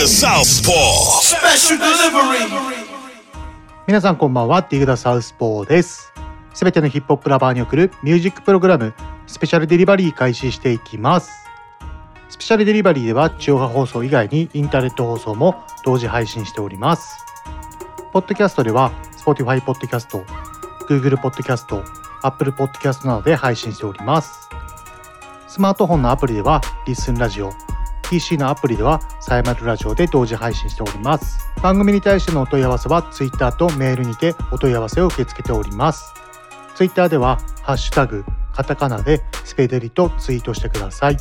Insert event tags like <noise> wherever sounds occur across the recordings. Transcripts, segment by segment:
The Southpaw. Special delivery. 皆さんこんばんは、ディグダサウスポーです。すべてのヒップホップラバーに送るミュージックプログラム、スペシャルデリバリー開始していきます。スペシャルデリバリーでは地上波放送以外にインターネット放送も同時配信しております。ポッドキャストでは Spotify ポッドキャスト、Google ポッドキャスト、Apple ポッドキャストなどで配信しております。スマートフォンのアプリではリッスンラジオ、PC のアプリではサイマルラジオで同時配信しております。番組に対してのお問い合わせは Twitter とメールにてお問い合わせを受け付けております。Twitter ではハッシュタグカタカナでスペデリとツイートしてください。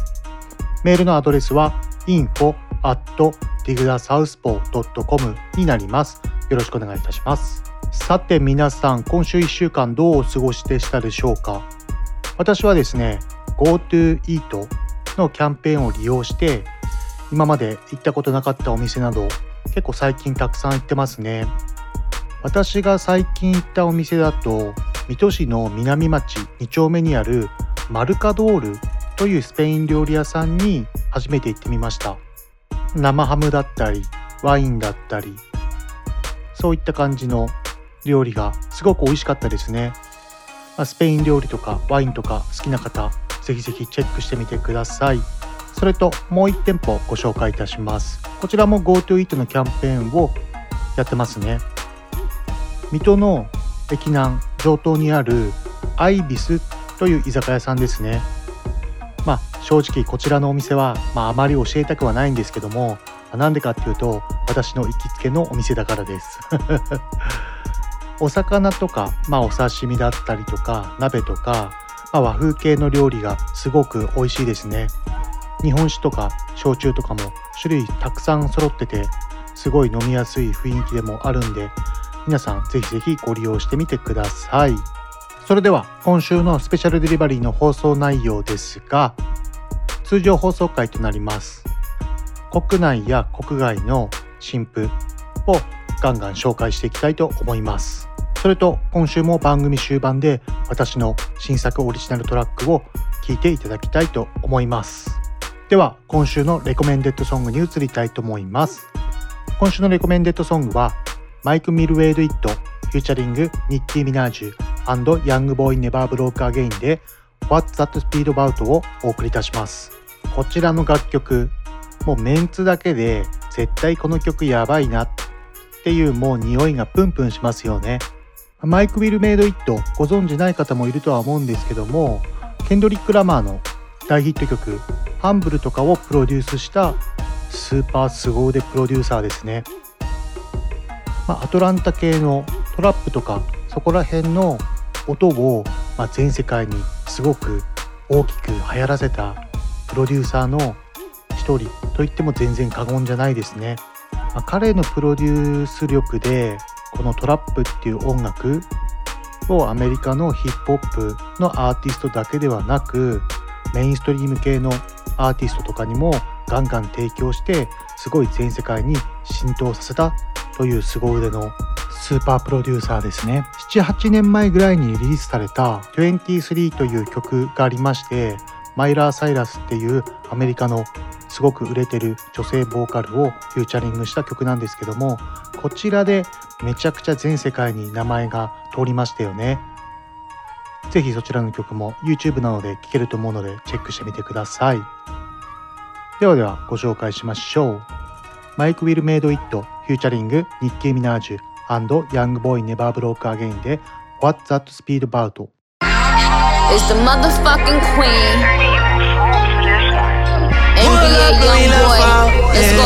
メールのアドレスは info at digdasouthpaw.com になります。よろしくお願いいたします。さて皆さん、今週1週間どうお過ごしでしたでしょうか？私はですね、GoTo Eat のキャンペーンを利用して、今まで行ったことなかったお店など、結構最近たくさん行ってますね。私が最近行ったお店だと、水戸市の南町2丁目にあるマルカドールというスペイン料理屋さんに初めて行ってみました。生ハムだったり、ワインだったり、そういった感じの料理がすごく美味しかったですね。スペイン料理とかワインとか好きな方、ぜひぜひチェックしてみてください。それともう1店舗ご紹介いたします。こちらも GoTo Eat のキャンペーンをやってますね。水戸の駅南上東にあるアイビスという居酒屋さんですね。まあ正直こちらのお店は、まあ、あまり教えたくはないんですけどもまあなんでかっていうと私の行きつけのお店だからです。<laughs> お魚とか、まあ、お刺身だったりとか鍋とか、まあ、和風系の料理がすごく美味しいですね。日本酒とか焼酎とかも種類たくさん揃っててすごい飲みやすい雰囲気でもあるんで皆さんぜひぜひご利用してみてください。それでは今週のスペシャルデリバリーの放送内容ですが通常放送回となります。国内や国外の新譜をガンガン紹介していきたいと思います。それと今週も番組終盤で私の新作オリジナルトラックを聴いていただきたいと思います。では今週のレコメンデッドソングに移りたいと思います。今週のレコメンデッドソングはMike WiLL Made-It featuring Nicki Minaj YoungBoy Never Broke Again で What's That Speed About をお送りいたします。こちらの楽曲もうメンツだけで絶対この曲やばいなっていうもう匂いがプンプンしますよね。 Mike WiLL Made-It ご存知ない方もいるとは思うんですけども Kendrick Lamar の大ヒット曲「Humble」とかをプロデュースしたスーパー凄腕プロデューサーですね。まあ、アトランタ系のトラップとかそこら辺の音を、まあ、全世界にすごく大きく流行らせたプロデューサーの一人と言っても全然過言じゃないですね。まあ、彼のプロデュース力でこのトラップっていう音楽をアメリカのヒップホップのアーティストだけではなくメインストリーム系のアーティストとかにもガンガン提供してすごい全世界に浸透させたという凄腕のスーパープロデューサーですね。78年前ぐらいにリリースされた「23」という曲がありましてマイラー・サイラスっていうアメリカのすごく売れてる女性ボーカルをフューチャリングした曲なんですけどもこちらでめちゃくちゃ全世界に名前が通りましたよね。ぜひそちらの曲も YouTube などで聴けると思うのでチェックしてみてくださいではではご紹介しましょう Mike WiLL Made-It featuring Nicki Minaj YoungBoy Never Broke Again で What's That Speed About? It's the motherfucking queen. NBA YoungBoy. Let's go.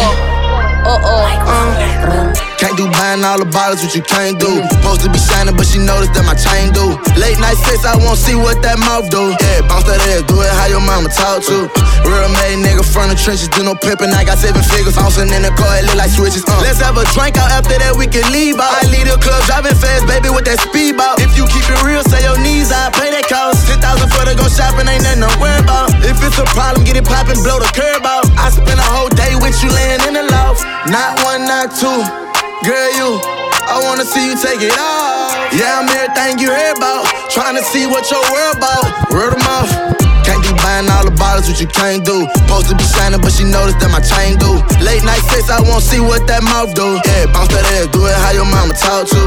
Uh oh. Can't do buying all the bottles, what you can't do. Supposed to be shining, but she noticed that my chain do. Late night sex, I won't see what that mouth do. Yeah, bounce that ass, do it how your mama talk to. Real made nigga from the trenches, do no pimping. I got seven figures, bouncing in the car, it look like switches. Uh. Let's have a drink out after that, we can leave out. I lead the club, driving fast, baby, with that speedboat. If you keep it real, say your knees I pay that cost. 10,000 for to go shopping, ain't nothing to worry about. If it's a problem, get it poppin', blow the curb out. I spend a whole day with you laying in the loft. Not one, not two. Girl, you, I wanna see you take it off. Yeah, I'm everything you heard about. Trying to see what your world about. Word of mouth. Buying all the bottles, what you can't do. Supposed to be shining, but she noticed that my chain do. Late night sex, I won't see what that mouth do. Yeah, bounce that ass, do it how your mama talk to.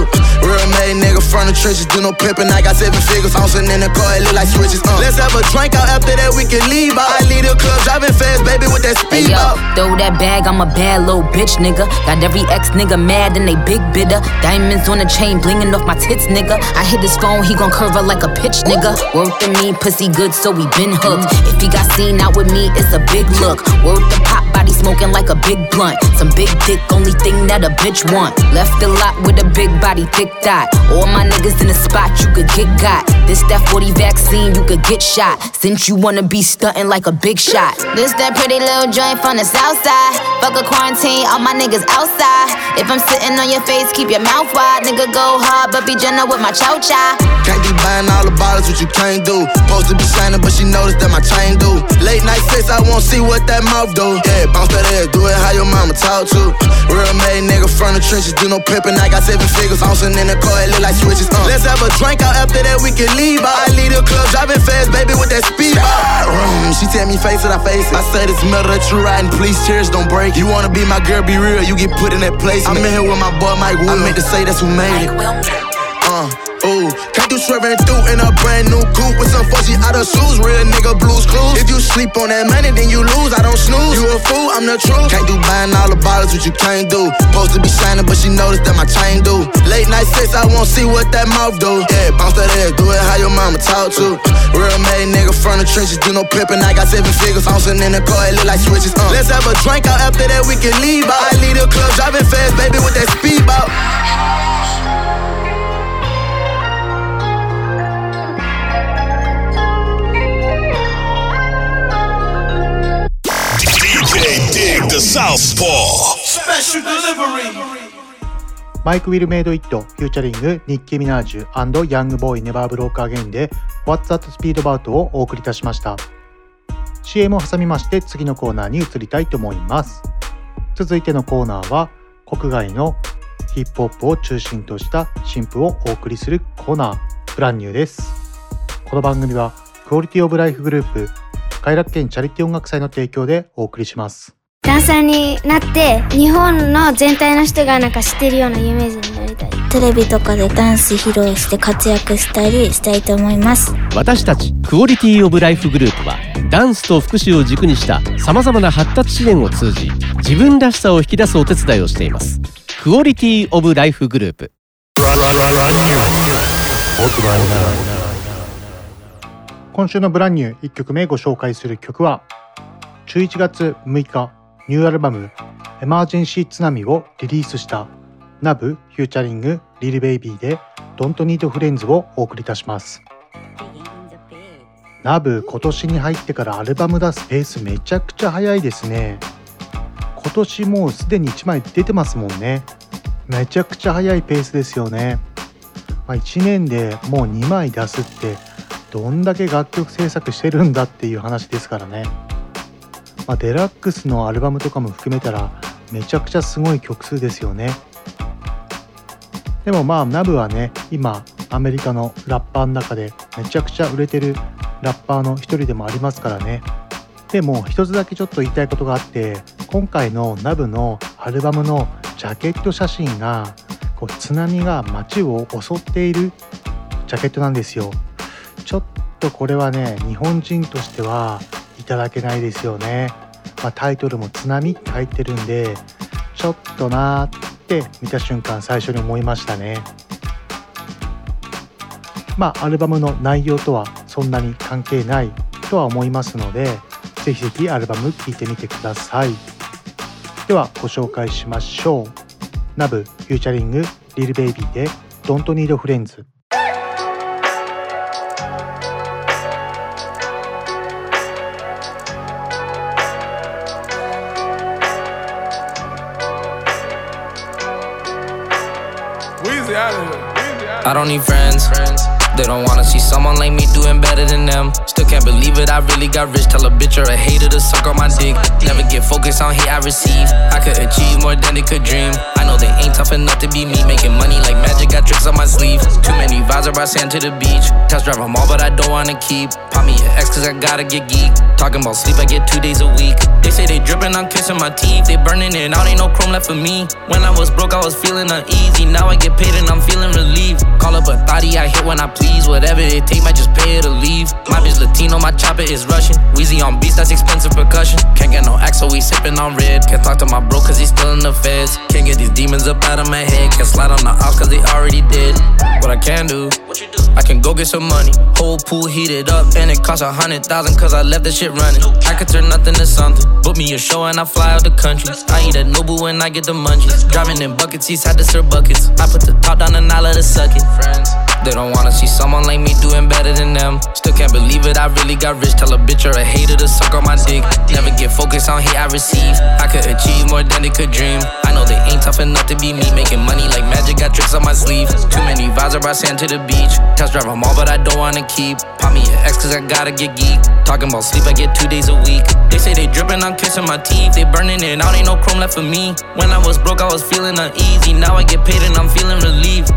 Real made nigga from the trenches, do no pimping. I got seven figures, I'm bouncing in the car, it look like switches. Uh. Let's have a drink out after that, we can leave out. I leave the club, driving fast, baby, with that Hey speed yo, out. throw that bag, I'm a bad little bitch, nigga. Got every ex nigga mad and they big bidder. Diamonds on the chain, blinging off my tits, nigga. I hit this phone, he gon' curve her like a pitch, nigga. Worth me, pussy good, so we been hooked. If he got seen out with me, it's a big look. Worth the pop, body smoking like a big blunt. Some big dick, only thing that a bitch want. Left the lot with a big body, thick thigh. All my niggas in the spot, you could get got. This that 40 vaccine, you could get shot. Since you wanna be stunting like a big shot. This that pretty little joint from the south side. Fuck a quarantine, all my niggas outside. If I'm sitting on your face, keep your mouth wide. Nigga go hard, but be gentle with my chow chow. Can't be buying all the bottles, what you can't do. Supposed to be shining, but she noticed that my chain do. Late night sex, I won't see what that mouth do. Yeah, bounce that ass, do it how your mama talk to. Real made nigga from the trenches, do no pimping. I got seven figures, bouncing in the car, it look like switches. Uh. Let's have a drink out after that, we can leave. I lead the club, driving fast, baby, with that speed. Mm, She tell me face it, I face it. I say this metal that you riding, please cheers, don't break. You wanna be my girl, be real, you get put in that place. I'm in here with my boy Mike Will. I meant to say that's who made it. Uh, ooh, can't do swerving through in a brand new coupe with some fuzzy out of shoes. Real nigga blues clues. If you sleep on that money, then you lose. I don't snooze. You a fool, I'm the truth. Can't do buying all the bottles, what you can't do. Supposed to be shining, but she noticed that my chain do. Late night sex, I won't see what that mouth do. Yeah, bounce that ass, do it how your mama talk to. Real made nigga from the trenches, do no pimping. I got seven figures, bouncing in the car, it look like switches. Uh. Let's have a drink out after that, we can leave out. I leave the club, driving fast, baby, with that speed out. Mike WiLL Made-It、featuring、Nicki Minaj YoungBoy Never Broke Again で What's That Speed About をお送りいたしました。CM を挟みまして次のコーナーに移りたいと思います。続いてのコーナーは国外のヒップホップを中心とした新譜をお送りするコーナー、 Brand New です。この番組は Quality of Life グループ、快楽県チャリティ音楽祭の提供でお送りします。ダンサーになって日本の全体の人がなんか知ってるような有名人になりたい。テレビとかでダンス披露して活躍したりしたいと思います。私たちクオリティオブライフグループはダンスと福祉を軸にしたさまざまな発達支援を通じ自分らしさを引き出すお手伝いをしています。クオリティオブライフグループ。今週の Brand New 1曲目ご紹介する曲は11月6日ニューアルバム「Emergency Tsunami」をリリースした NAV featuring Lil Baby で「Don't Need Friends」をお送りいたします。 NAV 今年に入ってからアルバム出すペースめちゃくちゃ早いですね。今年もうすでに1枚出てますもんね。めちゃくちゃ早いペースですよね、まあ、1年でもう2枚出すってどんだけ楽曲制作してるんだっていう話ですからね、まあ、デラックスのアルバムとかも含めたらめちゃくちゃすごい曲数ですよね。でもまあナブはね今アメリカのラッパーの中でめちゃくちゃ売れてるラッパーの一人でもありますからね。でも一つだけちょっと言いたいことがあって今回のナブのアルバムのジャケット写真がこう津波が街を襲っているジャケットなんですよ。ちょっとこれはね日本人としてはただけないですよね、まあ、タイトルも津波って入ってるんでちょっとなーって見た瞬間最初に思いましたね。まあアルバムの内容とはそんなに関係ないとは思いますのでぜひぜひアルバム聴いてみてください。ではご紹介しましょう。 NAV フューチャリング Lil Baby で Don't Need Friends I don't need friends. They don't wanna see someone like me doing better than them. Can't believe it, I really got rich. Tell a bitch or a hater to suck on my dick. Never get focused on hate I receive. I could achieve more than they could dream. I know they ain't tough enough to be me. Making money like magic, got tricks on my sleeve. Too many vibes, I sand to the beach. Test drive them all, but I don't wanna keep. Pop me an X, cause I gotta get geek. Talking about sleep, I get two days a week. They say they dripping, I'm kissing my teeth. They burning it out, ain't no chrome left for me. When I was broke, I was feeling uneasy. Now I get paid and I'm feeling relieved. Call up a thotty, I hit when I please. Whatever it take, might just pay her to leave. My bitch Latino, my chopper is Russian. Wheezy on beats, that's expensive percussion. Can't get no X, so we sipping on red. Can't talk to my bro, cause he's still in the feds. Can't get these demons up out of my head. Can't slide on the off, cause they already did. What I can do, I can go get some money. Whole pool heated up, and it cost a hundred thousand, cause I left the shit running. I could turn nothing to something. Book me a show and I fly out the country. I eat at Nobu when I get the munchies. Driving in bucket seats, had to serve buckets. I put the top down and I let it suck it. Friends. They don't wanna see someone like me doing better than them. Still can't believe it, I really got rich. Tell a bitch or a hater to suck on my dick. Never get focused on hate I receive. I could achieve more than they could dream. I know they ain't tough enough to be me. Making money like magic, got tricks on my sleeve. Too many vibes, I brought sand to the beach. Test drive them all, but I don't wanna keep. Pop me an X, cause I gotta get geek. Talking about sleep, I get two days a week. They say they dripping, I'm kissing my teeth. They burning it out, ain't no chrome left for me. When I was broke, I was feeling uneasy. Now I get paid and I'm feeling relieved.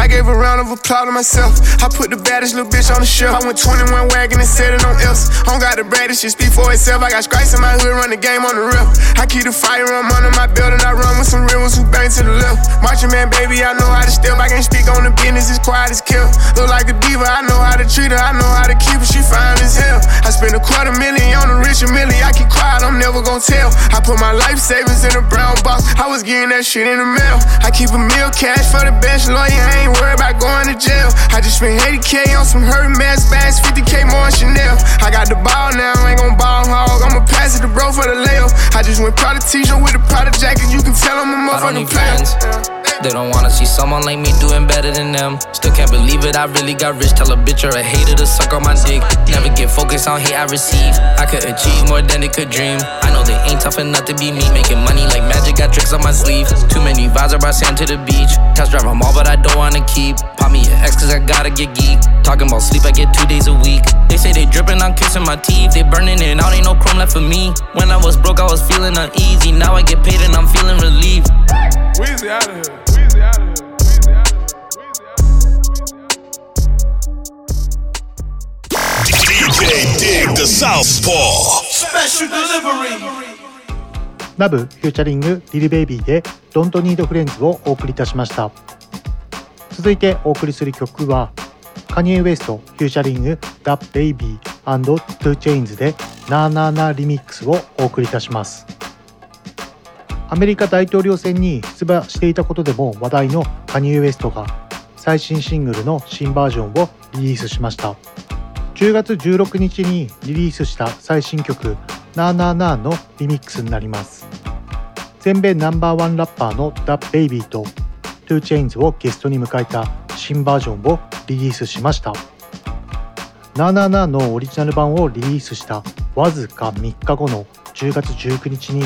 I gave a round of applause to myself. I put the baddest little bitch on the shelf. I went 21 wagon and set it on else. I don't got the baddest, shit speak for itself. I got stripes in my hood, run the game on the real. I keep the firearm under my belt and I run with some real ones who bang to the left. Marching man, baby, I know how to step. I can't speak on the business, it's quiet as kill. Look like a diva, I know how to treat her. I know how to keep her, she fine as hell. I spend a quarter million on a rich Millie. I keep quiet, I'm never gonna tell. I put my life savings in a brown box. I was getting that shit in the mail. I keep a meal cash for the best lawyer. I ain't worried about going to jail. I just spent 80k on some hurt mask bags, 50k more on Chanel. I got the ball now, ain't gon' ball hog. I'ma pass it to bro for the layup. I just went Prada t-shirt with a Prada jacket. You can tell I'm a motherfucking player. They don't wanna see someone like me doing better than them. Still can't believe it, I really got rich. Tell a bitch or a hater to suck on my dick. Never get focused on hate I receive. I could achieve more than they could dream. I know they ain't tough enough to be me. Making money like magic, got tricks on my sleeve. Too many vibes, I brought sand to the beach. Test drive them all, but I don't wanna keep. Pop me an X, cause I gotta get geek. Talking about sleep, I get two days a week. They say they dripping, I'm kissing my teeth. They burning it out, ain't no chrome left for me. When I was broke, I was feeling uneasy. Now I get paid and I'm feeling relieved. Weezy out of here. Dig the Southpaw. Special delivery. NAV フューチャリング Lil Baby で Don't Need Friends をお送りいたしました続いてお送りする曲はカニエ・ウエストフューチャリング DaBaby and 2 Chainz で Na Na Na リミックスをお送りいたしますアメリカ大統領選に出馬していたことでも話題のカニエ・ウエストが最新シングルの新バージョンをリリースしました10月16日にリリースした最新曲「なーなーなー」のリミックスになります。全米ナンバーワンラッパーの The Baby と t o c h a i n s をゲストに迎えた新バージョンをリリースしました。なーなーなーのオリジナル版をリリースしたわずか3日後の10月19日に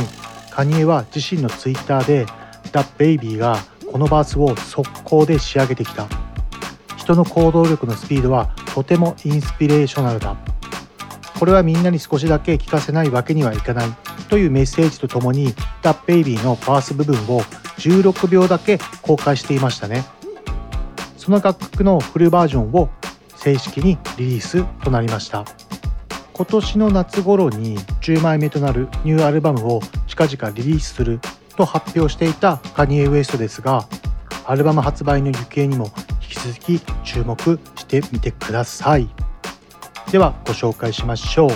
カニエは自身の Twitter で The Baby がこのバースを速攻で仕上げてきた。人の行動力のスピードはとてもインスピレーショナルだ。これはみんなに少しだけ聞かせないわけにはいかないというメッセージとともに The Baby のバース部分を16秒だけ公開していましたね。その楽曲のフルバージョンを正式にリリースとなりました。今年の夏頃に10枚目となるニューアルバムを近々リリースすると発表していたカニエ・ウエストですがアルバム発売の行方にも引き続き注目してみてください。ではご紹介しましょう。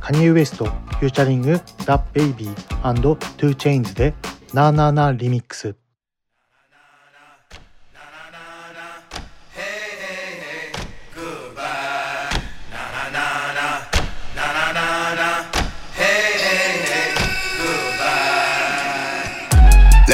カニエ・ウエストフューチャリング The Baby and Two Chains でなーなーなーリミックス。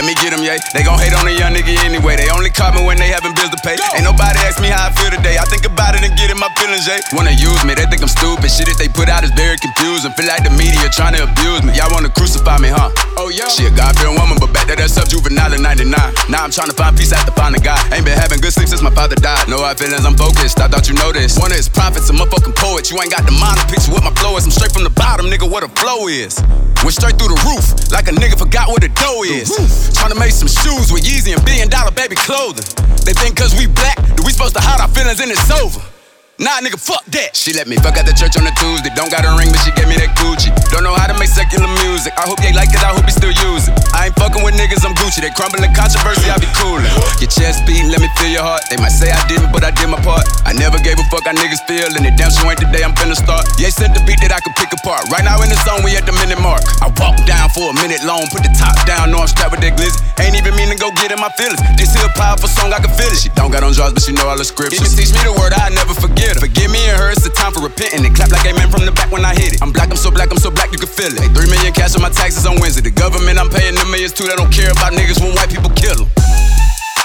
Let me get them, yeah. They gon' hate on a young nigga anyway. They only call me when they having bills to pay. Ain't nobody ask me how I feel today. I think about it and get in my feelings, yeah. Wanna use me, they think I'm stupid. Shit that they put out is very confusing. Feel like the media trying to abuse me. Y'all wanna crucify me, huh? Oh, yeah. She a God-fearing woman, but back to that sub juvenile in 99. Now I'm trying to find peace after finding God. Ain't been having good sleep since my father died. No hard feelings, I'm focused. I thought you know this. One of his prophets, a motherfucking poet. You ain't got the mind to picture what my flow is. I'm straight from the bottom, nigga, what a flow is. Went straight through the roof, like a nigga forgot what a dough is. Trying to make some shoes with Yeezy and billion dollar baby clothing. They think cause we black, that we supposed to hide our feelings and it's over. Nah, nigga, fuck that. She let me fuck at the church on a Tuesday. Don't got a ring, but she gave me that Gucci. Don't know how to make secular music. I hope they like it, I hope he still use it. I ain't fucking with niggas, I'm Gucci. They crumbling controversy, I be coolin'. Your chest beating, let me feel your heart. They might say I didn't, but I did my part. I never gave a fuck how niggas feel, and it damn sure ain't the day I'm finna start. Yeah, sent the beat that I could pick apart. Right now in the zone, we at the minute mark. I walk down for a minute long, put the top down, know I'm strapped with that glizzy. Ain't even mean to go get in my feelings. This here powerful song, I can feel it. She don't got on draws, but she know all the scriptures. Even teach me the word, I never forget her. Forgive me and her, it's the time for repenting. It clap like amen from the back when I hit it. I'm black, I'm so black, I'm so black, you can feel it. Three million cash on my taxes on Wednesday. The government, I'm paying them millions too. They don't care about niggas when white people kill them.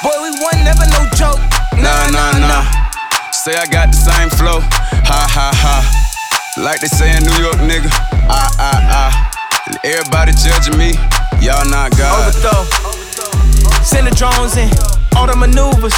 Boy, we one never no joke. Nah, nah, nah. Say I got the same flow. Ha, ha, ha. Like they say in New York, nigga. Ah, ah, ah. And everybody judging me. Y'all not God. Overthrow. Send the drones in. All the maneuvers.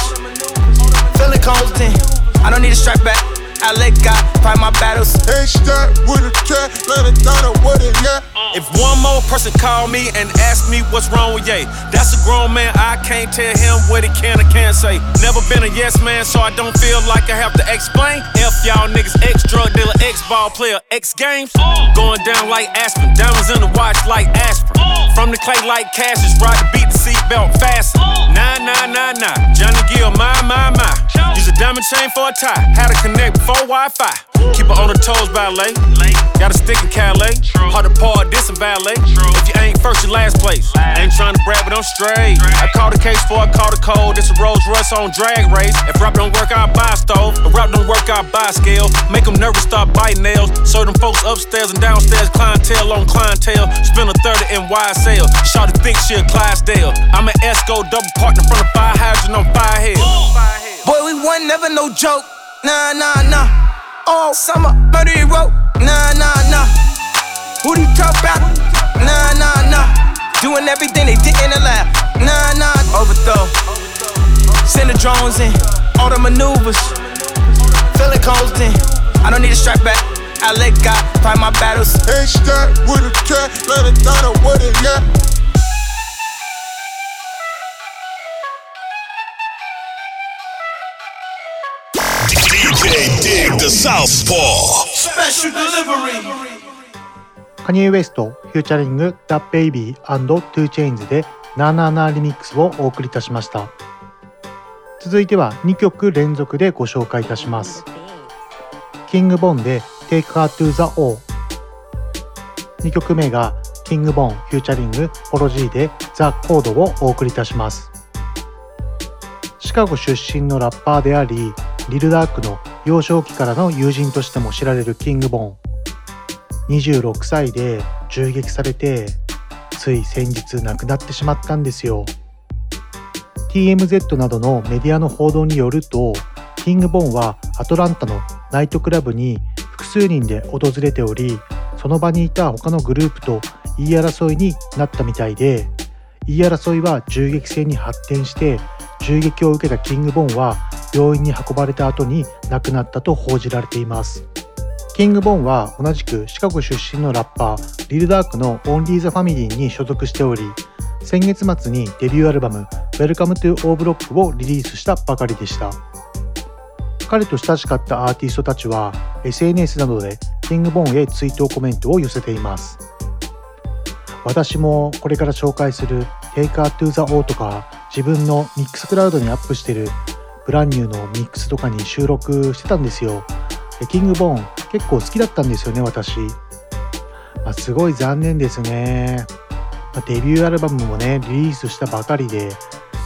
Feeling constant. I don't need a strap back. I let God fight my battles. Ain't start with a cat, let it down with it, yeah. If one more person call me and ask me what's wrong with Ye, that's a grown man. I can't tell him what he can or can't say. Never been a yes man, so I don't feel like I have to explain. F y'all niggas, ex drug dealer, ex ball player, X games. Going down like Aspen, diamonds in the watch like aspirin. From the clay like Cassius, ride the beat the seatbelt fast. Nah, nah, nah, nah. Johnny Gill, my, my, my. Use a diamond chain for a tie. Had to connect before Wi Fi. Keep her on her toes, ballet. Got a stick in Calais. Hard to par, this and ballet. If you ain't first, you last place. Ain't trying to brag, but I'm straight. I call the case for I call the code. It's a Rolls Royce on drag race. If rap don't work, I buy a stove. If rap don't work, I buy scale. Make them nervous, start biting nails. Serve them folks upstairs and downstairs, clientele on clientele. Spend a 30 in wide YSL. Shawty think she a Clydesdale. I'm an Esco double partner from the fire hydrant on fire head. Boy, we one never no joke. Nah, nah, nah. All summer, murder he wrote. Nah, nah, nah. Who he talk about? Nah, nah, nah. Doing everything they didn't allow. Nah, nah. Overthrow. Send the drones in. All the maneuvers. Feeling constant. I don't need a strike back. I let God fight my battles. Ain't start with a cat, let it down with it, yeah. DJ Dig the Southpaw. Special delivery. カニエ・ウエスト、フューチャリング、 DaBaby 2 Chainz で、 Na Na Na リミックスをお送りいたしました。続いては2曲連続でご紹介いたします。 King Von で Take Her to the O。2曲目が King Von フューチャリング Polo G で The Code をお送りいたします。シカゴ出身のラッパーであり、リルダークの幼少期からの友人としても知られるキングボーン。26歳で銃撃されてつい先日亡くなってしまったんですよ TMZ などのメディアの報道によるとキングボーンはアトランタのナイトクラブに複数人で訪れておりその場にいた他のグループと言い争いになったみたいで言い争いは銃撃戦に発展して銃撃を受けたキングボンは病院に運ばれた後に亡くなったと報じられています。キングボンは同じくシカゴ出身のラッパーリルダークのオンリー・ザ・ファミリーに所属しており先月末にデビューアルバム Welcome to O ブロックをリリースしたばかりでした。彼と親しかったアーティストたちは SNS などでキングボンへ追悼コメントを寄せています。私もこれから紹介する Take Her to the O とか自分のミックスクラウドにアップしてるブランニューのミックスとかに収録してたんですよ。でキングボーン結構好きだったんですよね私、まあ、すごい残念ですね、まあ、デビューアルバムもねリリースしたばかりで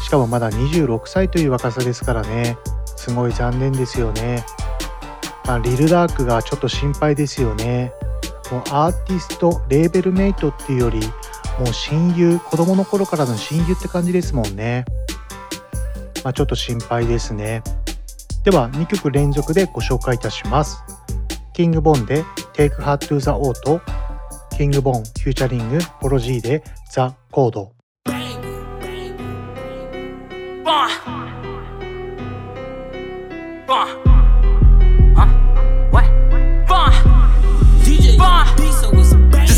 しかもまだ26歳という若さですからね。すごい残念ですよね、まあ、リルダークがちょっと心配ですよね。もうアーティストレーベルメイトっていうよりもう親友子供の頃からの親友って感じですもんね。まあちょっと心配ですね。では2曲連続でご紹介いたします。 King Von で Take Her to the O と King Von フューチャリング Polo G で The Code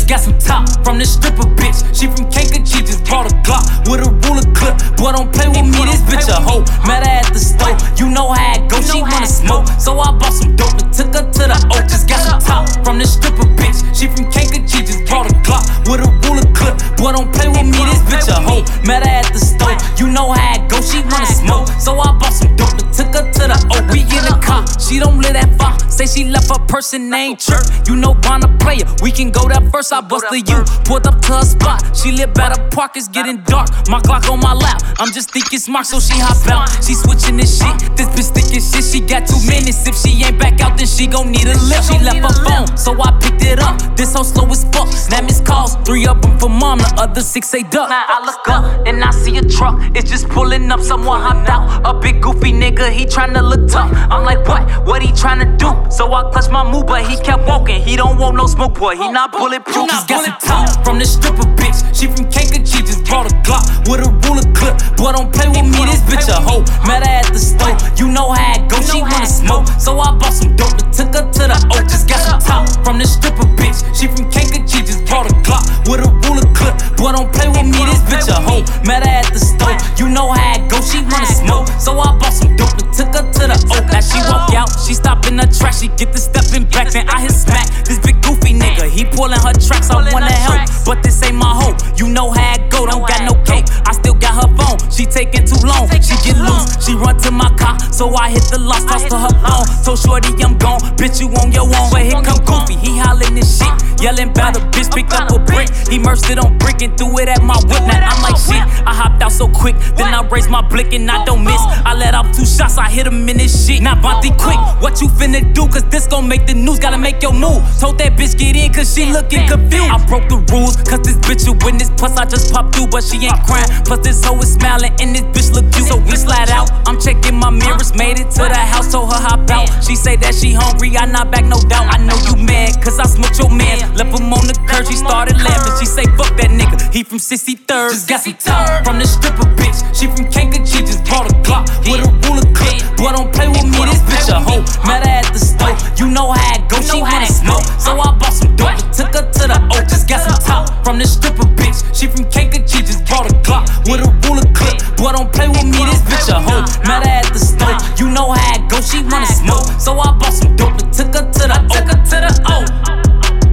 got some top from this stripper bitch. She from Kankakee, just brought a Glock with a ruler clip. Boy, don't play with me, this bitch a hoe. Met her at the store, you know how it go. She wanna smoke, so I bought some dope and took her to the O. Just got some top from this stripper bitch. She from Kankakee, just brought a Glock with a ruler clip. Boy, don't play with me, this bitch a hoe. Met her at the store, you know how it go. She wanna smoke, so I bought some dope and took her to the O. We in the car, she don't live that far. Say she left her person named Chirp. You know, Bonner player, we can go there first. I bust the U. Pulled up to a spot. She live by the park, it's getting dark. My Glock on my lap. I'm just thinking smart, so she hop out. She switching this shit. This bitch thinking shit. She got two minutes. If she ain't back out, then she gon' need a lift. She left her phone, so I picked it up. This hoe slow as fuck. Now miss calls. Three of them for mom, the other six say duck. Now I look up and I see a truck. It's just pulling up. Someone hopped out. A big goofy nigga, he tryna look tough. I'm like, what? What he tryna do? So I clutch my move, but he kept walking. He don't want no smoke, boy. He not bulletproof. Just got top from this stripper bitch. She from Kankakee, just brought a Glock with a ruler clip. Boy, don't play with me, this bitch a hoe. Met her at the store, you know how it go. She wanna smoke, so I bought some dope and took her to the O. Just got some top from this stripper bitch. She from Kankakee, just brought a Glock with a ruler clip. Boy, don't play with me, this bitch a hoe. Met her at the store, you know how it go. She wanna smoke, so I bought some dope and took her to the O. Now she walk out, she stop in the track, she get the stepping back, then I hit smack. This big goofy nigga, he pulling her tracks, I wanna help, but this ain't my hoe. You know how it go, don't got no cake. I still got her phone, she taking too long. She get loose, she run to my car, so I hit the lost, toss to her phone. Told Shorty I'm gone, bitch you on your own. But here come Goofy, he hollering this shit, yelling about a bitch, picked up a brick. He merged it on brick and threw it at my whip. Now I'm like shit, I hopped out so quick, then I raised my blick and I don't miss. I let off two shots, I hit him in his shit. Now Bonte quick, what you finna do? Cause this gon' make the news, gotta make your move. Told that bitch get in, cause she looking confused. I broke the rules, cause this bitch a witness. Plus, I just popped through, but she ain't crying. Plus, this hoe is smiling, and this bitch look cute. So we slide out. I'm checking my mirrors, made it to the house, told her hop out. She say that she hungry, I not back, no doubt. I know you mad, cause I smoked your man. Left him on the curb, she started laughing. She say, fuck that nigga, he from 63rd. Just got some time from the stripper bitch. She from Kankakee, just brought a Glock with a ruler clip. Boy, don't play with me, this bitch a hoe. Met her at the store, you know how it go. She wanna smoke, so I bought some dope and took her to the O. Just got some top from the stripper bitch. She from Kankakee, just brought a Glock with a ruler clip. Boy, don't play with me, this bitch a hoe. Met her at the store, you know how it go. She wanna smoke, so I bought some dope and took her to the O. Took her to the O.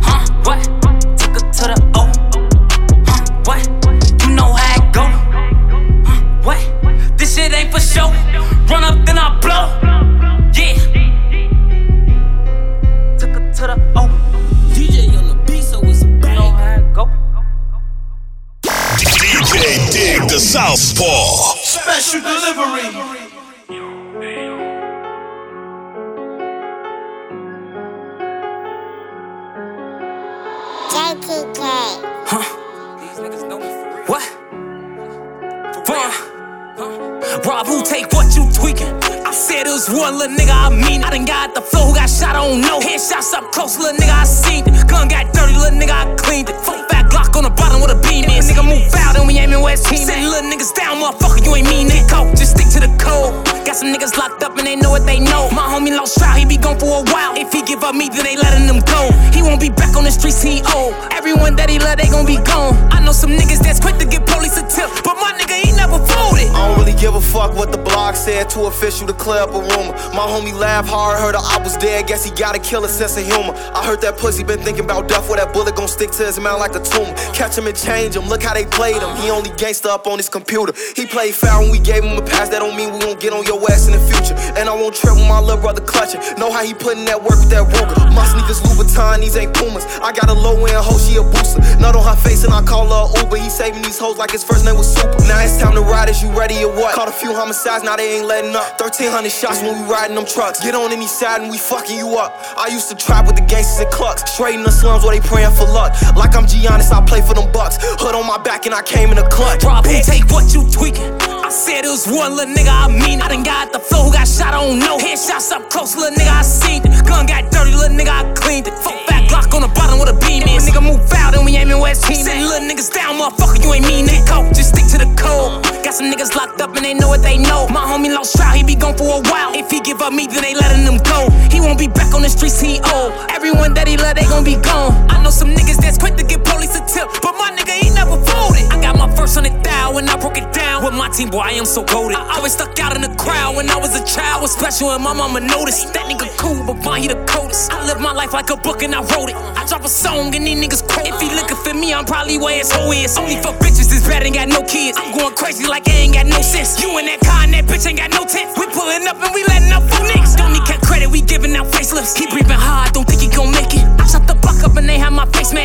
Huh? What? Took her to the O. show. Run up, then I blow. Yeah. Took her to the O. DJ on the beat, so it's a bang. You know how it go. DJ Dig the Southpaw. Special delivery. Huh? What? Fun. Who take what you tweaking? I said it was one little nigga, I mean it. I done got the flow, who got shot, I don't know. Headshots up close, little nigga, I seen it. Gun got dirty, little nigga, I cleaned it. Fuck fat Glock on the bottom with a beam in. Nigga move foul, then we aiming West Team. Say little niggas down, motherfucker, you ain't mean it. Go, just stick to the code. Got some niggas locked up and they know what they know. My homie lost trial, he be gone for a while. If he give up me, then they letting him go. He won't be back on the streets, he old. Everyone that he love, they gon' be gone. I know some niggas that's quick to give police a tip, but my nigga. I don't really give a fuck what the blog said, too official to clear up a rumor. My homie laughed hard, heard I was dead, guess he got a killer sense of humor. I heard that pussy been thinking about death, where that bullet gon' stick to his mouth like a tumor. Catch him and change him, look how they played him. He only gangsta up on his computer. He played foul when we gave him a pass, that don't mean we won't get on your ass in the future. And I won't trip with my little brother clutching. Know how he putting that work with that Ruger. My sneakers Louboutin, these ain't Pumas. I got a low end hoe, she a booster. Nut on her face and I call her Uber. He saving these hoes like his first name was Super. Now it's time to ride. as you ready or what? Caught a few homicides, now they ain't letting up. 1300 shots when we riding them trucks. Get on any side and we fucking you up. I used to trap with the gangsters and clucks. Straight in the slums where they praying for luck. Like I'm Giannis, I play for them bucks. Hood on my back and I came in a clutch. Rob, who take what you tweaking? I said it was one little nigga, I mean I done got the flow who got shot, I don't know. Headshots up close, little nigga, I seen it. Gun got dirty, little nigga, I cleaned it. Fuck fat Glock on the bottom with a beam in. Nigga move out and we aiming West Team. Send little niggas down, motherfucker, you ain't mean that. Coke, just stick to the code. Got some niggas locked up and they know what they know. My homie lost trial, he be gone for a while. If he give up me, then they letting him go. He won't be back on the streets, he old. Everyone that he love, they gon' be gone. I know some niggas that's quick to give police a tip, but my nigga, he never. I got my first hundred thou when I broke it down. With my team, boy, I am so goaded. I always stuck out in the crowd when I was a child. Was special and my mama noticed. That nigga cool, but why he the coldest? I live my life like a book and I wrote it. I drop a song and these niggas quote. If he looking for me, I'm probably where his hoe is. Only for bitches, this bad ain't got no kids. I'm going crazy like I ain't got no sense. You in that car and that bitch ain't got no tent. We pulling up and we letting up fool niggas. Don't need cat credit, we giving out facelifts. Keep breathing hard, don't think he gon' make it.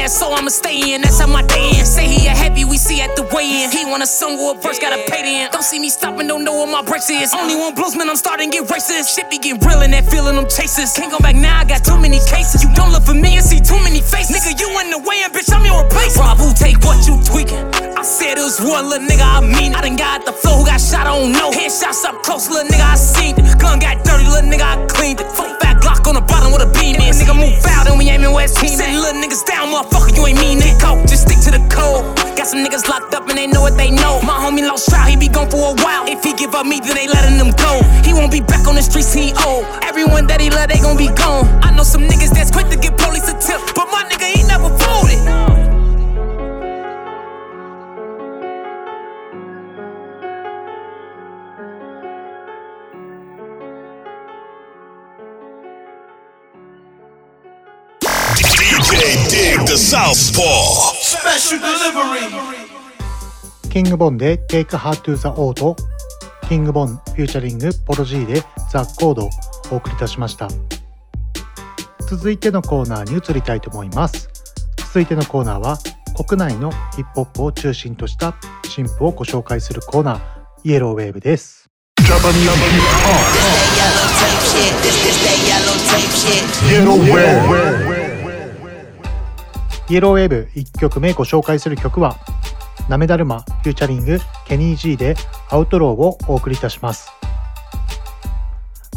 So I'ma stay in. That's how my day in. Say he a heavy, we see at the weigh in. He want a song or a verse, gotta pay end. Don't see me stopping, don't know what my brakes is. Only one bluesman, I'm starting get racist. Shit be getting real in that feeling I'm chases. Can't go back now, I got too many cases. You don't look for me and see too many faces. Nigga, you in the way and bitch, I'm your replacement. Rob, who take what you tweaking? I said it was one little nigga, I mean I done got the flow who got shot, I don't know. Headshots up close, little nigga, I seen it. Gun got dirty, little nigga, I cleaned it. Fuck fat Glock on the bottom with a beam in. Nigga move out and we aiming West Team. Send little niggas down, motherfucker, you ain't mean that. Coke, just stick to the code. Got some niggas locked up and they know what they know. My homie lost trial, he be gone for a while. If he give up me, then they letting him go. He won't be back on the streets, he old. Everyone that he love, they gon' be gone. I know some niggas that's quick to give police a tip, but my nigga, he never folded. King Von で Take Her to the O とキングボンフューチャリングポロ G でザ・コードをお送りいたしました。続いてのコーナーに移りたいと思います。続いてのコーナーは国内のヒップホップを中心とした新譜をご紹介するコーナーイエローウェーブですイエローウェーブイエローウェーブ1曲目ご紹介する曲はなめだるまフューチャリングケニー G でアウトローをお送りいたします。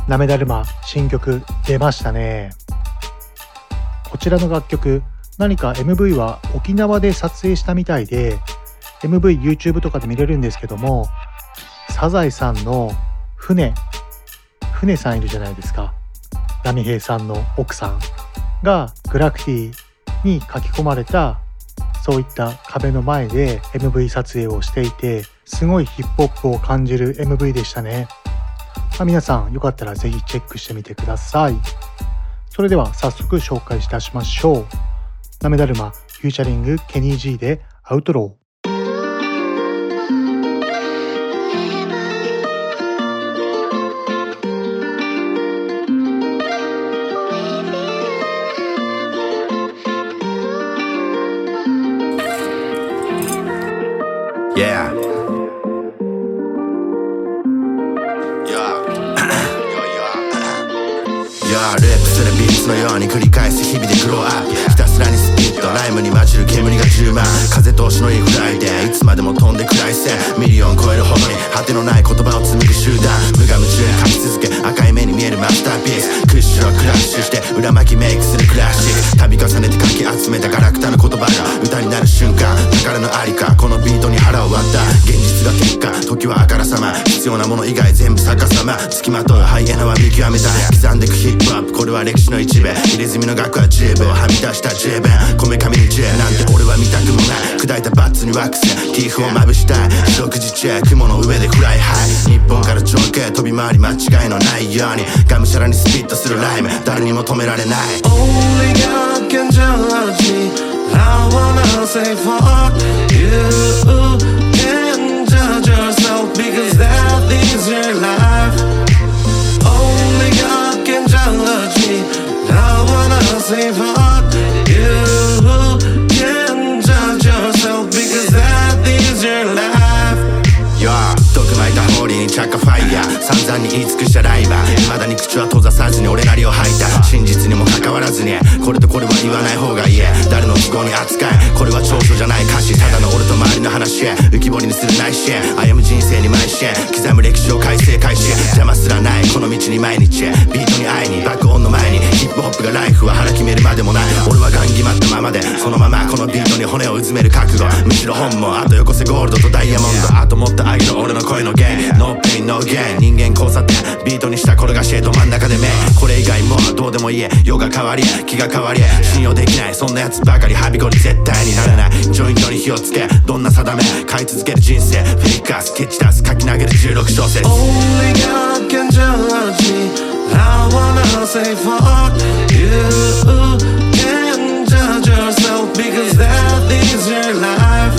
なめだるま新曲出ましたね。こちらの楽曲何か MV は沖縄で撮影したみたいで MV YouTube とかで見れるんですけどもサザエさんの船船さんいるじゃないですか。波平さんの奥さんがグラフィティに書き込まれたそういった壁の前で MV 撮影をしていてすごいヒップホップを感じる MV でしたね、まあ、皆さんよかったらぜひチェックしてみてください。それでは早速紹介いたしましょう。なめだるまフューチャリングケニー G でアウトロー。ひたすらにスピットライムに混じる煙が充満のいいフライデーいつまでも飛んでくらい線ミリオン超えるほどに果てのない言葉を紡ぐ集団。無我夢中に書き続け。赤い目に見えるマスターピース。クッシュをクラッシュして裏巻きメイクするクラッシック度重ねてかき集めたガラクタの言葉が。歌になる瞬間。宝のありかこのビートに腹を割った。現実が結果時はあからさま。必要なもの以外全部逆さま。付きまとうハイエナは見極めた刻んでくヒップホップこれは歴史の一部入れ墨の額は十分はみ出した十分こめかみに J なんて俺は見たくもない砕いたバッツにワックスティーフをまぶしたい。四六時中雲の上でフライハイ日本から上空飛び回り間違いのないように。がむしゃらにスピットするライム。誰にも止められない。Only God can judge me. I wanna say fuck you. 毎日ビートに会いに爆音の前にヒップホップがライフは腹決めるまでもない。俺ままでそのままこのビートに骨をうずめる覚悟。むしろ本もあとよこせゴールドとダイヤモンド。あともっと上げる俺の声の弦。No pain no gain 人間交差点。ビートにした転がしへど真ん中で目。これ以外もどうでもいい世が変わり気が変わり信用できない。そんなやつばかりはびこり絶対にならない。ジョイントに火をつけ。どんな定め。買い続ける人生。フェイカースケチダス書き投げる16小節。Only God can judge me. I wanna say fuck you. Because that is your life.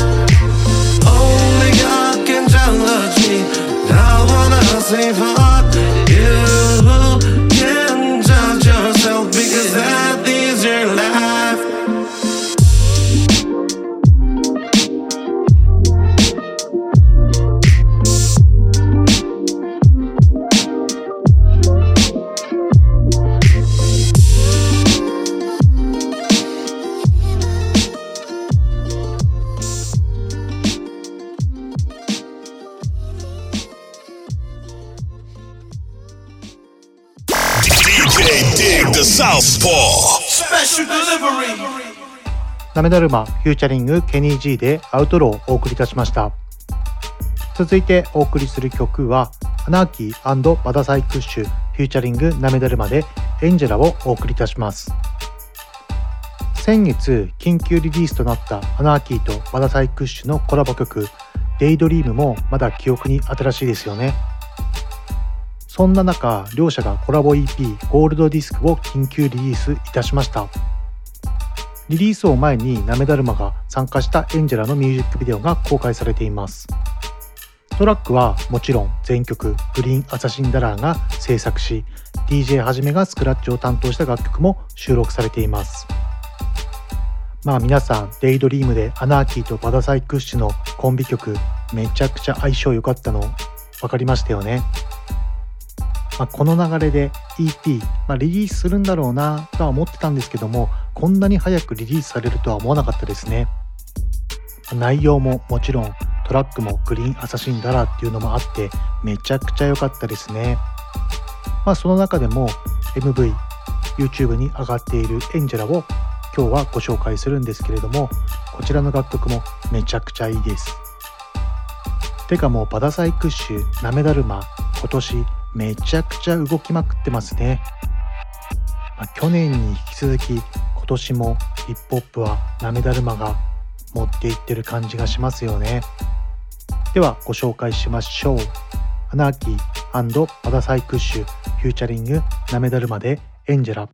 Only God can judge me. I wanna say fuck Dig the Southpaw. Special delivery. ナメダルマフューチャリングケニー G でアウトローをお送りいたしました続いてお送りする曲はアナーキーバダサイクッシュフューチャリングナメダルマでエンジェラをお送りいたします先月緊急リリースとなったアナーキーとバダサイクッシュのコラボ曲 Daydream もまだ記憶に新しいですよねそんな中両者がコラボ EP GOLD DISC を緊急リリースいたしました。リリースを前にナメダルマが参加した Angela のミュージックビデオが公開されています。トラックはもちろん全曲 GREEN ASSASSIN DOLLAR が制作し DJ はじめがスクラッチを担当した楽曲も収録されています。まあ皆さん Daydream でアナーキーとバダサイクッシュのコンビ曲めちゃくちゃ相性良かったの分かりましたよね。まあ、この流れで EP、まあ、リリースするんだろうなとは思ってたんですけどもこんなに早くリリースされるとは思わなかったですね。内容ももちろんトラックもグリーンアサシンダラっていうのもあってめちゃくちゃ良かったですね。まあその中でも MV YouTube に上がっているエンジェラを今日はご紹介するんですけれどもこちらの楽曲もめちゃくちゃいいです。てかもうバダサイクッシュなめだるま今年めちゃくちゃ動きまくってますね、まあ、去年に引き続き今年もヒップホップはなめだるまが持っていってる感じがしますよね。ではご紹介しましょう。アナーキーバダサイクッシュフューチャリングなめだるまでエンジェラ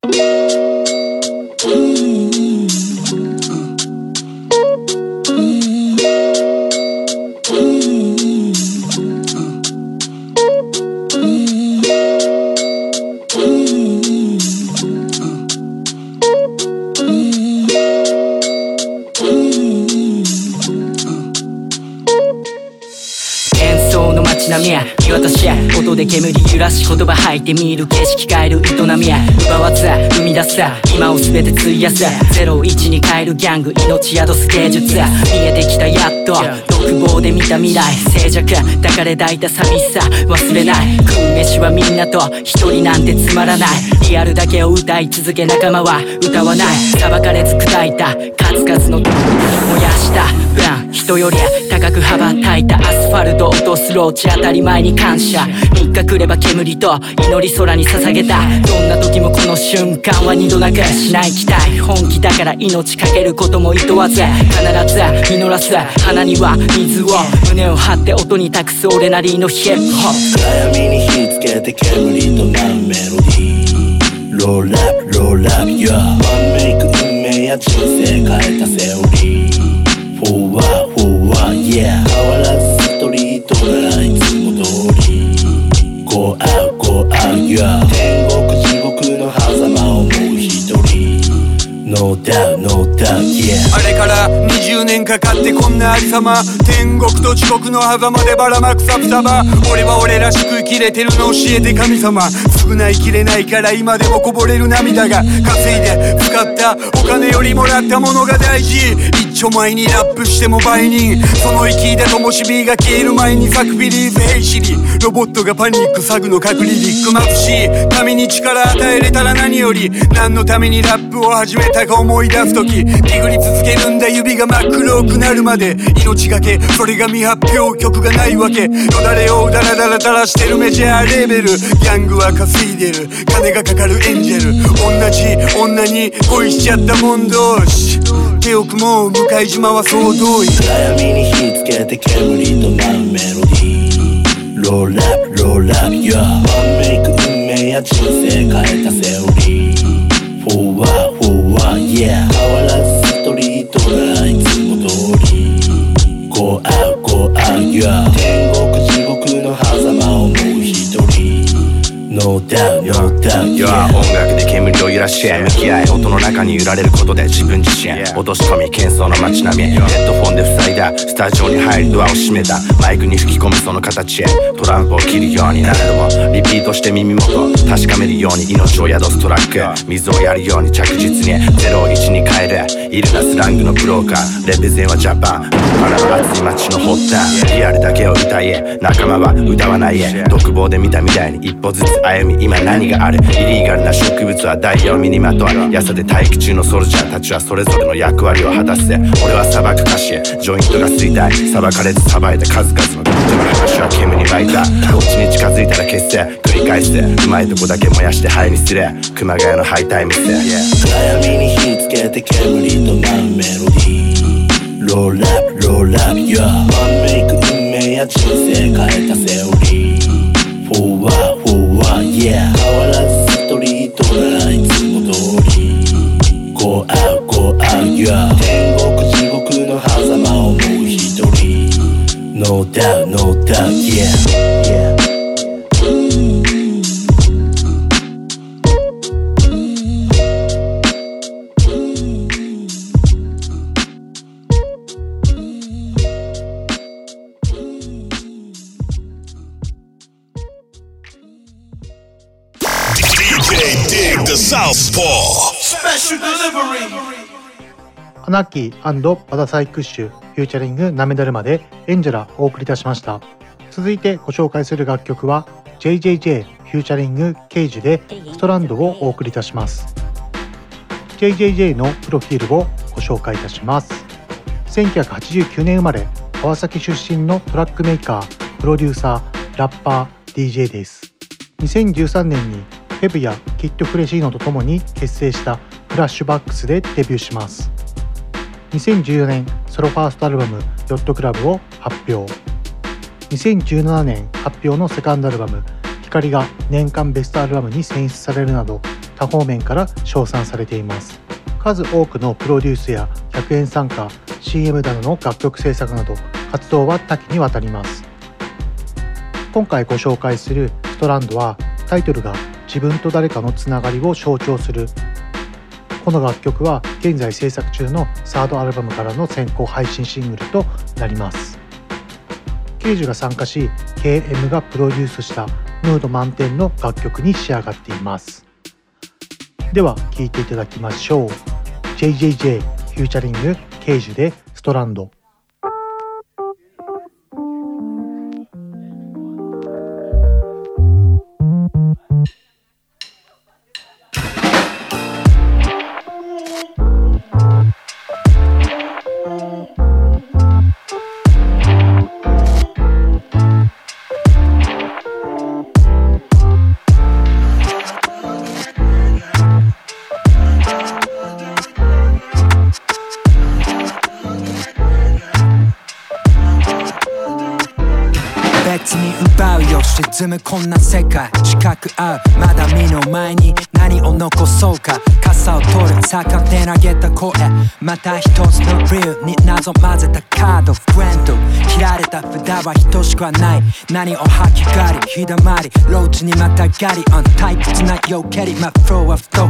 言葉吐いて見る景色変える営みや奪わず生み出す今を全て費やす01に変えるギャング命宿す芸術見えてきたやっと独房で見た未来静寂抱かれ抱いた寂しさ忘れない。食う飯はみんなと一人なんてつまらない。リアルだけを歌い続け仲間は歌わない。裁かれず砕いた数々の毒燃やした。分人より高く羽ばたいた。アスファルト落とすローチ当たり前に感謝。3日くれば煙と祈り空に捧げた。どんな時もこの瞬間は二度なくしない期待。本気だから命かけることも厭わず。必ず実らす花には水を。胸を張って音に託す俺なりのヒップホップ。暗闇に火つけて煙となるメロディー。ローラップローラップ Yeah ワンメイク運命や人生変えたセオリー。Yeah 変わらずストリートならいつも通り Go out, go out, yeah No doubt, no doubt, yeah あれから20年かかってこんなありさま。天国と地獄の狭間でばらまくサブサバ俺は俺らしく生きれてるの教えて神様。償いきれないから今でもこぼれる涙が。稼いで使ったお金よりもらったものが大事。一丁前にラップしても売人。その息でともし火が消える前に咲くビリーズヘイシリロボットがパニックサグの隔離リック眩しい。神に力与えれたら何より。何のためにラップを始めたか。思い出す時ディグり続けるんだ指が真っ黒くなるまで命がけそれが未発表曲がないわけ。よだれをダラダラダラしてるメジャーレベル。ギャングは稼いでる。金がかかるエンジェル。同じ女に恋しちゃったもん同士。手を組もう向島は総動員暗闇に火つけて煙となるメロディー。ローラップローラップ Yeah ワンメイク運命や人生変えたセオリー For what for は yeah 変わらずストリートがいつも通り Go out go out yeah No doubt no doubt yeah 音楽で煙を揺らし向き合い音の中に揺られることで自分自身落とし込み喧騒の街並みヘッドフォンで塞いだ。スタジオに入りドアを閉めた。マイクに吹き込むその形へ。トランプを切るように何度もリピートして耳元。確かめるように命を宿すトラック。水をやるように着実に01に変える。イルナスラングのブローカー。レペゼンはジャパン。花の熱い街の発端。リアルだけを歌え。仲間は歌わないへ。独房で見た未来に一歩ずつ歩み今何があるイリーガルな植物はダイヤを身にまとわ。やさで待機中のソルジャーたちはそれぞれの役割を果たせ俺は砂漠歌詞へ。ジョイントが吸いたい裁かれずさばいた数々のでも話は煙に湧いた。こっちに近づいたら消せ。繰り返してうまいとこだけ燃やして灰にすれ。熊谷のハイタイムせ暗闇に火つけて煙となるメロディー。ローラップローラップ Yeah ワンメイク運命や人生変えたセオリー。For what yeah アナーキーバダサイクッシュフューチャリングナメダルまでエンジェラをお送りいたしました。続いてご紹介する楽曲は JJJ フューチャリングケイジで STRAND をお送りいたします。JJJ のプロフィールをご紹介いたします。1989年生まれ川崎出身のトラックメーカープロデューサーラッパー DJ です。2013年に Febb やキッド・フレシーノと共に結成したフラッシュバックスでデビューします。2014年ソロファーストアルバム「ヨットクラブ」を発表。2017年発表のセカンドアルバム「光」が年間ベストアルバムに選出されるなど多方面から称賛されています。数多くのプロデュースや100円参加 CM などの楽曲制作など活動は多岐にわたります。今回ご紹介する「ストランド」はタイトルが自分と誰かのつながりを象徴するこの楽曲は現在制作中のサードアルバムからの先行配信シングルとなります。ケイジュが参加し KM がプロデュースしたムード満点の楽曲に仕上がっています。では聴いていただきましょう。JJJ フューチャリングケイジュでストランド。ーチにまたがり退屈なよけり My flow は太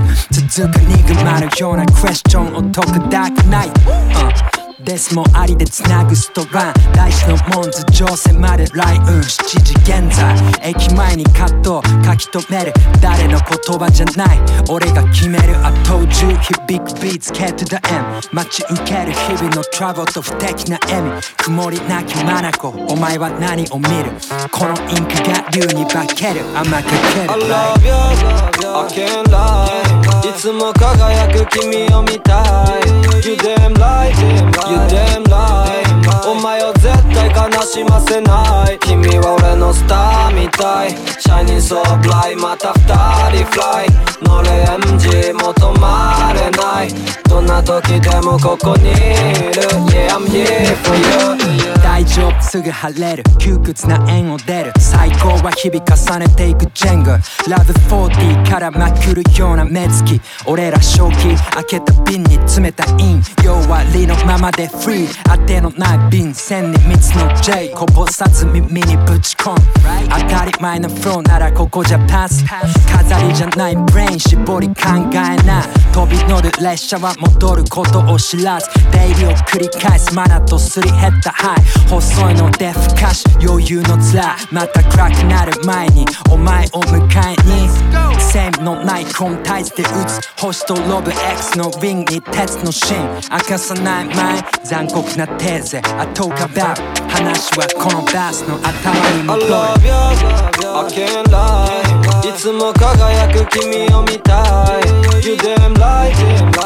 続くニグマのようなクエスチョンを解くダークナイト、uh ですもありでつなぐストラン大事のモンズ上迫る雷雲7時現在駅前にカット書き留める誰の言葉じゃない俺が決める I told you 響くビーツ K to the M 待ち受ける日々のトラブルと不敵な笑み曇りなき眼お前は何を見るこのインクが竜に化ける甘かける I love you, I can't lie いつも輝く君を見たい。You damn right, you damn right お前を絶対悲しませない。君は俺のスターみたい。Shining so bright. また二人フライ。乗れ MG も止まれない。どんな時でもここにいる。Yeah I'm here for you. 大丈夫すぐ晴れる。窮屈な縁を出る。最高は日々重ねていくジェング。ル Love40 からまくるような目つき。俺ら正気開けた瓶に詰めたイン。要は理のままでフリー。当てのない瓶千に蜜の J こぼさず耳にぶち込む。当たり前のフローならここじゃパス。飾りじゃないブレイン絞り考えな。飛び乗る列車は戻ることを知らず。出入りを繰り返す。マナとすり減った。ハイ細いのでふかし余裕の面また暗くなる前にお前を迎えに。セームのないコンタイズで打つ星とロブ X のリングに鉄の芯。明かさない前残酷なテーゼあとかば話はこのバスの頭に I 戻る。Love you, I can't lie いつも輝く君を見たい。You damn right,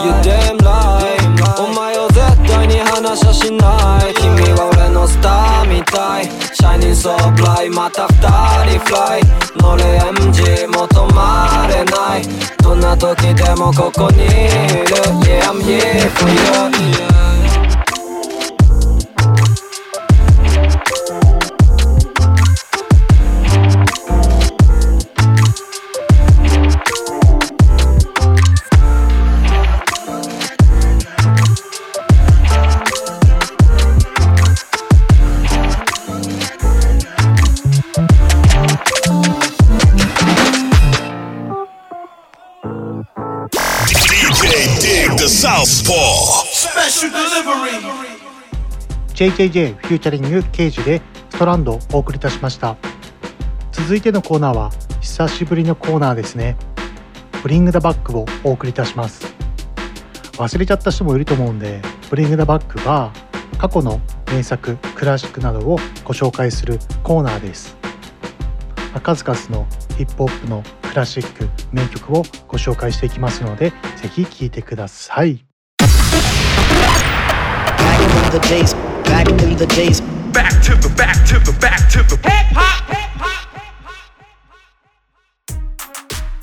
you damn right お前を絶対に話しゃしない。君は俺のスターみたい。Shining so bright. また二人フライ。乗れ MG も止まれない。どんな時でもここにいる。Yeah I'm here for you. JJJ フューチャリング刑事でストランドをお送りいたしました。続いてのコーナーは久しぶりのコーナーですね。ブリングダバックをお送りいたします。忘れちゃった人もいると思うんでブリングダバックは過去の名作クラシックなどをご紹介するコーナーです。数々のヒップホップのクラシック名曲をご紹介していきますのでぜひ聴いてください in the. Back to the back to the back to the hip hop.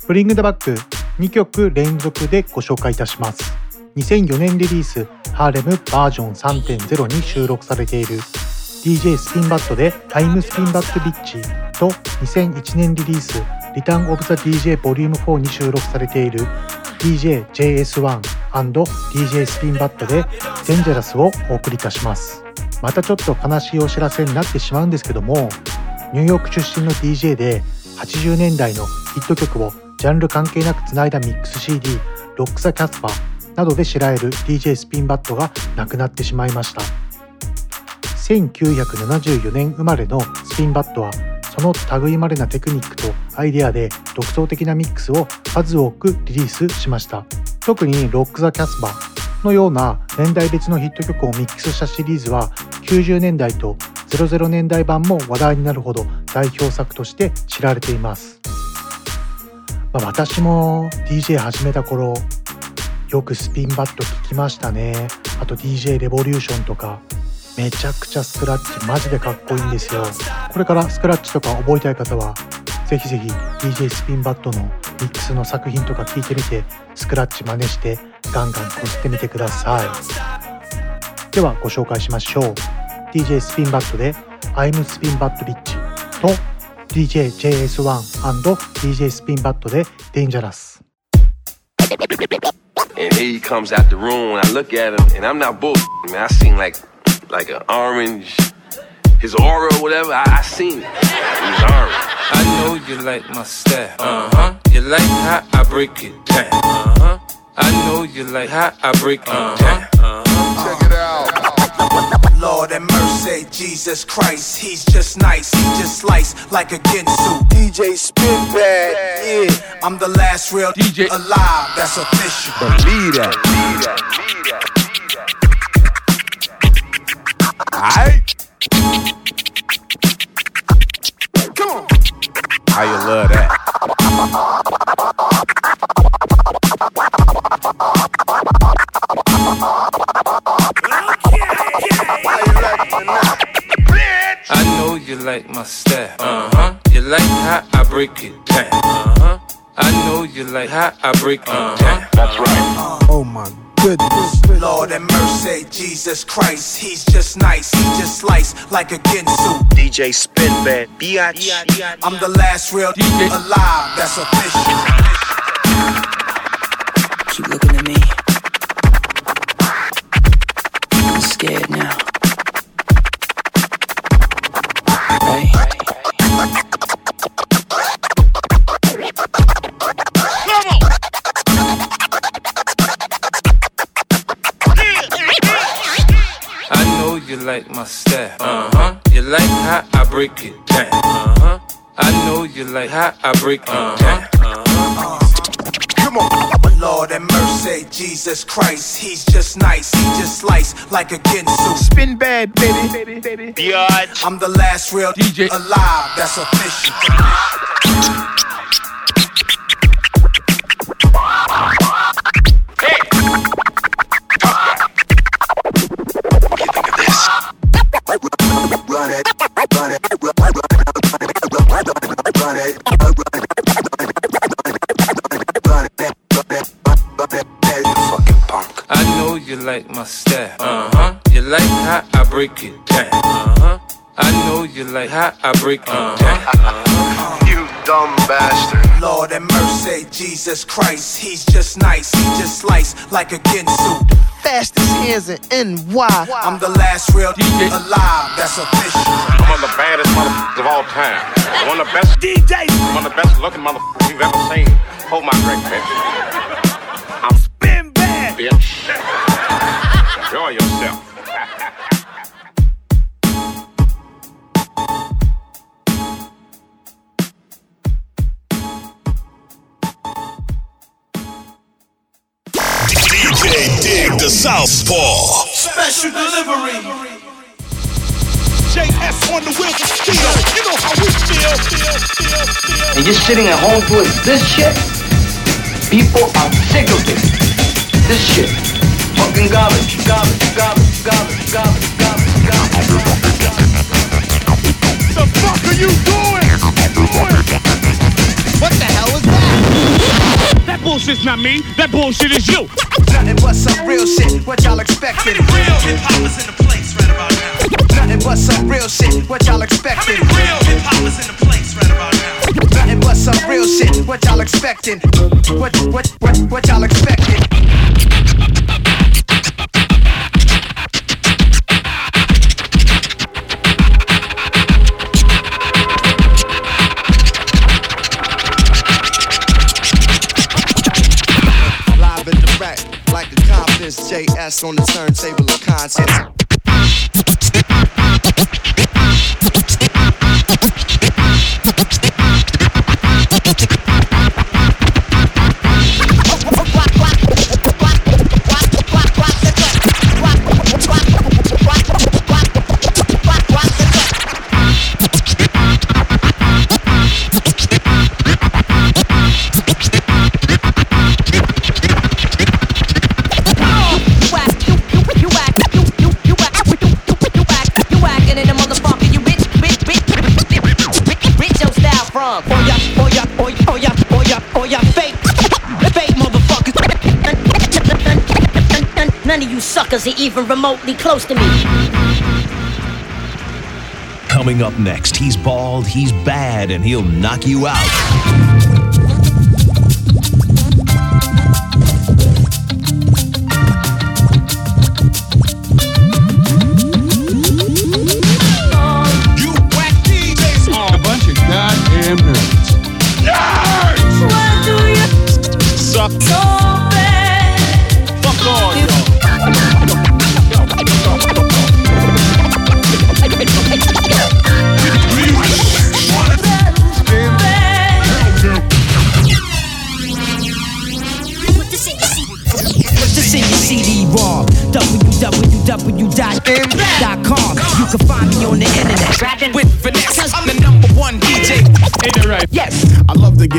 ブリングダバック2曲連続でご紹介いたします2004年リリースハーレムバージョン3.0に収録されている DJ スピンバットでタイムスピンバットビッチと2001年リリースリターンオブザ DJ ボリューム4に収録されている DJJS1&DJ スピンバットでデンジャラスをお送りいたします。またちょっと悲しいお知らせになってしまうんですけどもニューヨーク出身の DJ で80年代のヒット曲をジャンル関係なくつないだミックス CD ロック・ザ・キャスパーなどで知られる DJ スピンバットが亡くなってしまいました。1974年生まれのスピンバットはその類まれなテクニックとアイデアで独創的なミックスを数多くリリースしました。特にロック・ザ・キャスパーのような年代別のヒット曲をミックスしたシリーズは90年代と00年代版も話題になるほど代表作として知られています、まあ、私も DJ 始めた頃よくスピンバット聞きましたね。あと DJ レボリューションとかめちゃくちゃスクラッチマジでかっこいいんですよ。これからスクラッチとか覚えたい方はぜひぜひ DJ スピンバットのミックスの作品とか聞いてみてスクラッチ真似してガンガンこすってみてください。ではご紹介しましょう。DJ スピンバットで I'm スピンバットビッチと DJJS1&DJ スピンバットで Dangerous And here he comes out the room, and I look at him, and I'm not bull. Man, I seen like, like an orange, his aura or whatever. I, I seen it. It was orange. I know you like my style. Uh huh. You like how I break it down. Uh huh. I know you like how I break it down. Uh huh. Check it out. Lord and mercy, Jesus Christ, he's just nice, he just slice like a Ginsu. DJ Spin Bad, yeah, I'm the last real DJ alive, that's official. Believe that. Believe that. Believe that. Alright. Come on. How you love that? I know you like my style. Uh huh. You like how I break it down. Uh huh. I know you like how I break it down. That's right. Oh my goodness. Lord and mercy, Jesus Christ, he's just nice, he just slice like a Ginsu. DJ Spin Bad, biatch. I'm the last real DJ alive, that's official. Keep looking at me. I'm scared now. Like my style. Uh huh. You like how I break it down. Uh huh. I know you like how I break it down. Come on. Lord and mercy, Jesus Christ, he's just nice, he just slice like a Ginsu. Spin bad, baby. Biatch. I'm the last real DJ alive, that's official. Break it down. Uh huh. You like how i break you uh huh i know you like how I break it down. You dumb bastard. Lord and mercy, Jesus Christ, he's just nice, he just slice like a Ginsu. Fastest hands in NY. I'm the last real DJ alive, that's official. I'm one of the baddest motherfuckers of all time. One of the best DJs. One of the best looking motherfuckers you've ever seen. Hold my drink, bitch. I'm spin bad, bitch. DJ Dig the Southpaw. Special delivery. JS on the wheels of steel. You know how we feel. feel, feel, feel. And just sitting at home doing this shit, people are sick of this. This shit. Fucking garbage, garbage, garbage, garbage, garbage, garbage, garbage. The fuck are you doing? What the hell is that? That bullshit's not me. That bullshit is you. Nothing but some real shit. What y'all expecting? Real hip hoppers in the place right about now. Nothing but some real shit. What y'all expecting? Real hip hoppers in the place right about now. Nothing but some real shit. What y'all expecting? What what what what y'all expecting? Confidence JS on the turntable of content. None of you suckers are even remotely close to me. Coming up next, he's bald, he's bad, and he'll knock you out.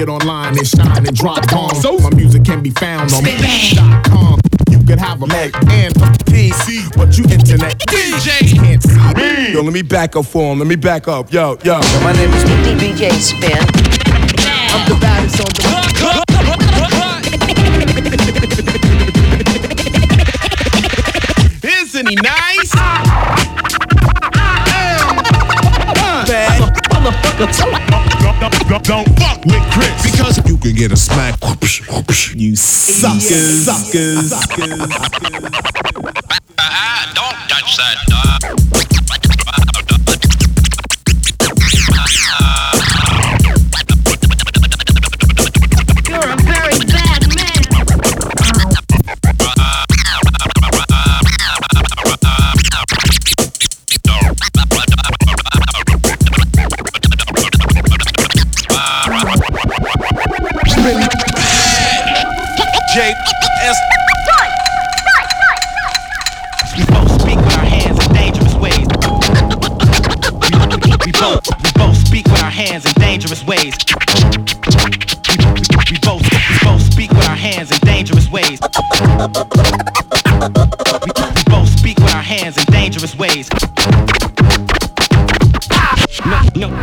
Get online and shine and drop bombs. My music can be found on Mac.com. You could have a Mac and a PC, but you internet DJ can't see me. Yo, let me back up for him. Let me back up. Yo, yo. My name is DJ Spin. I'm the baddest on the Isn't he nice? Don't, don't fuck with Chris because you can get a smack. You suckers, suckers, suckers. <laughs> Ah, ah, don't touch that. You're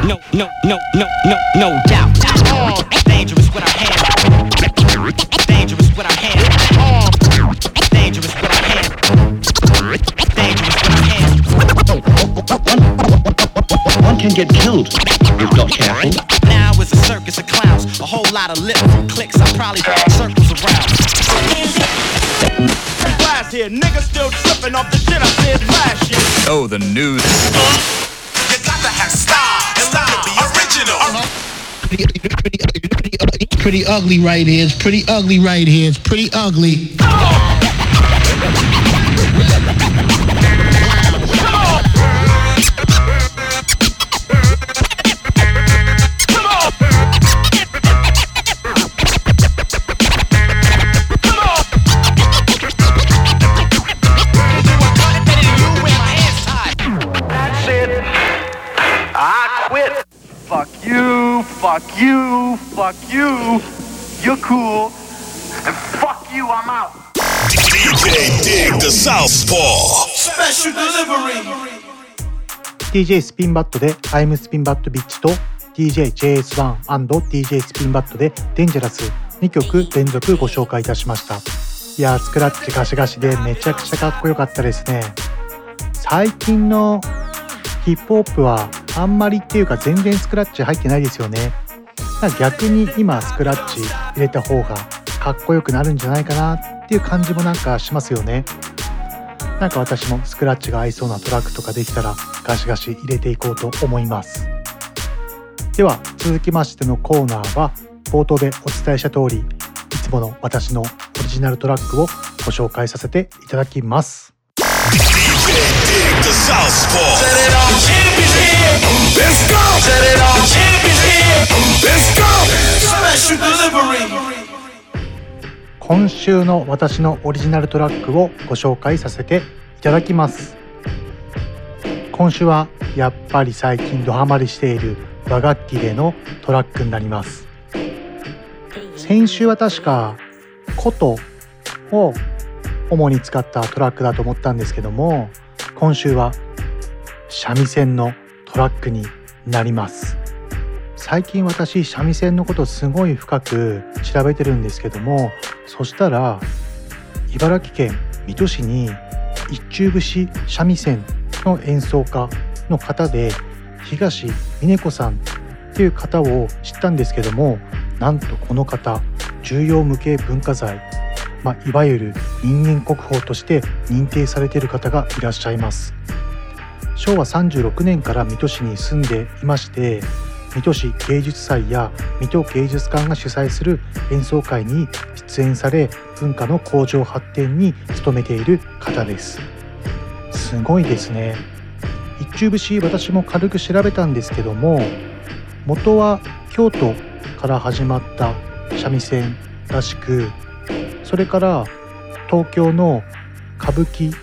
no, no, no, no, no, no, no doubt. Dangerous with our hands. Dangerous with our hands. Dangerous with our hands. Dangerous with our hands. One can get killed if not careful. Now it's a circus of clowns. A whole lot of lip from clicks. I probably run circles around. Blast here, niggas still tripping off the shit I said last year. Oh, the news. It's pretty ugly right here. It's pretty ugly right here. It's pretty ugly. That's fuck you. You're cool. And fuck you, I'm out. DJ Dig the Southpaw. Special delivery. DJ スピンバットで I'm スピンバットビッチと DJ JS1& DJ スピンバットで Dangerous 2曲連続ご紹介いたしましたいやースクラッチガシガシでめちゃくちゃかっこよかったですね最近のヒップホップはあんまりっていうか全然スクラッチ入ってないですよね逆に今スクラッチ入れた方がかっこよくなるんじゃないかなっていう感じもなんかしますよね。なんか私もスクラッチが合いそうなトラックとかできたらガシガシ入れていこうと思います。では続きましてのコーナーは冒頭でお伝えした通りいつもの私のオリジナルトラックをご紹介させていただきます。The Southpaw. Set it off. Champions here. Let's go. Set it off. Champions here. Let's go. Special delivery. 今週の私のオリジナルトラックをご紹介させていただきます今週はやっぱり最近ドハマりしている和楽器でのトラックになります先週は確か琴を主に使ったトラックだと思ったんですけども今週は三味線のトラックになります。最近私三味線のことすごい深く調べてるんですけどもそしたら茨城県水戸市に一中節三味線の演奏家の方で東峰子さんっていう方を知ったんですけどもなんとこの方重要無形文化財、まあ、いわゆる人間国宝として認定されている方がいらっしゃいます。昭和36年から水戸市に住んでいまして水戸市芸術祭や水戸芸術館が主催する演奏会に出演され文化の向上発展に努めている方です。すごいですね。一中節私も軽く調べたんですけども元は京都から始まった三味線らしくそれから東京の歌舞伎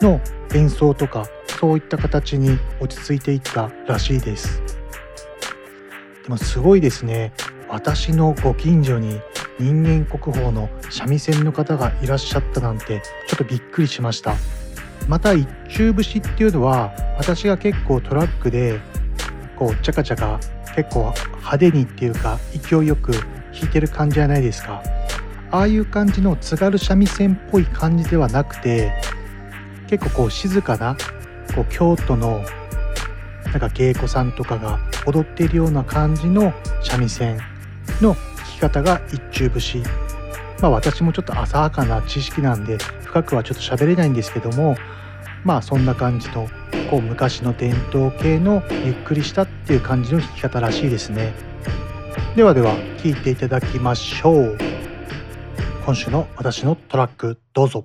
の演奏とかそういった形に落ち着いていったらしいです。でもすごいですね。私のご近所に人間国宝の三味線の方がいらっしゃったなんてちょっとびっくりしました。また一中節っていうのは私が結構トラックでこうチャカチャカ結構派手にっていうか勢いよく弾いてる感じじゃないですか。ああいう感じの津軽三味線っぽい感じではなくて結構こう静かなこう京都のなんか芸妓さんとかが踊っているような感じの三味線の弾き方が一中節。まあ私もちょっと浅はかな知識なんで深くはちょっと喋れないんですけどもまあそんな感じのこう昔の伝統系のゆっくりしたっていう感じの弾き方らしいですね。ではでは聴いていただきましょう。今週の私のトラックどうぞ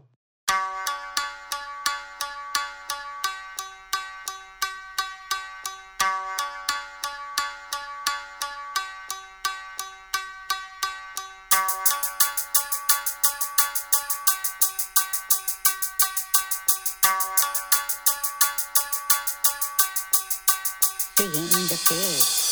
Digging in the field.「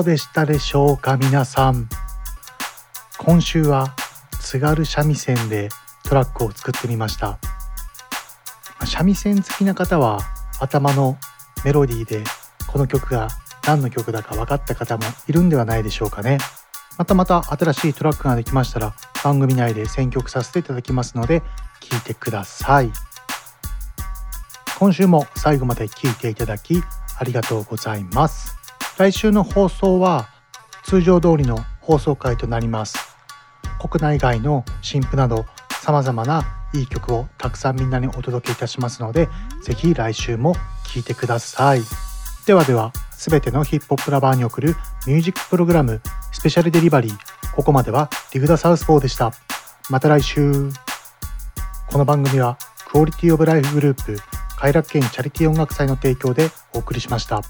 どうでしたでしょうか皆さん。今週は津軽三味線でトラックを作ってみました。三味線好きな方は頭のメロディーでこの曲が何の曲だか分かった方もいるんではないでしょうかね。またまた新しいトラックができましたら番組内で選曲させていただきますので聴いてください。今週も最後まで聴いていただきありがとうございます。来週の放送は通常通りの放送回となります。国内外の新譜など様々ないい曲をたくさんみんなにお届けいたしますのでぜひ来週も聴いてください。ではでは全てのヒップホップラバーに送るミュージックプログラムスペシャルデリバリーここまではリグダサウスポーでした。また来週。この番組はクオリティオブライフグループ快楽園チャリティー音楽祭の提供でお送りしました。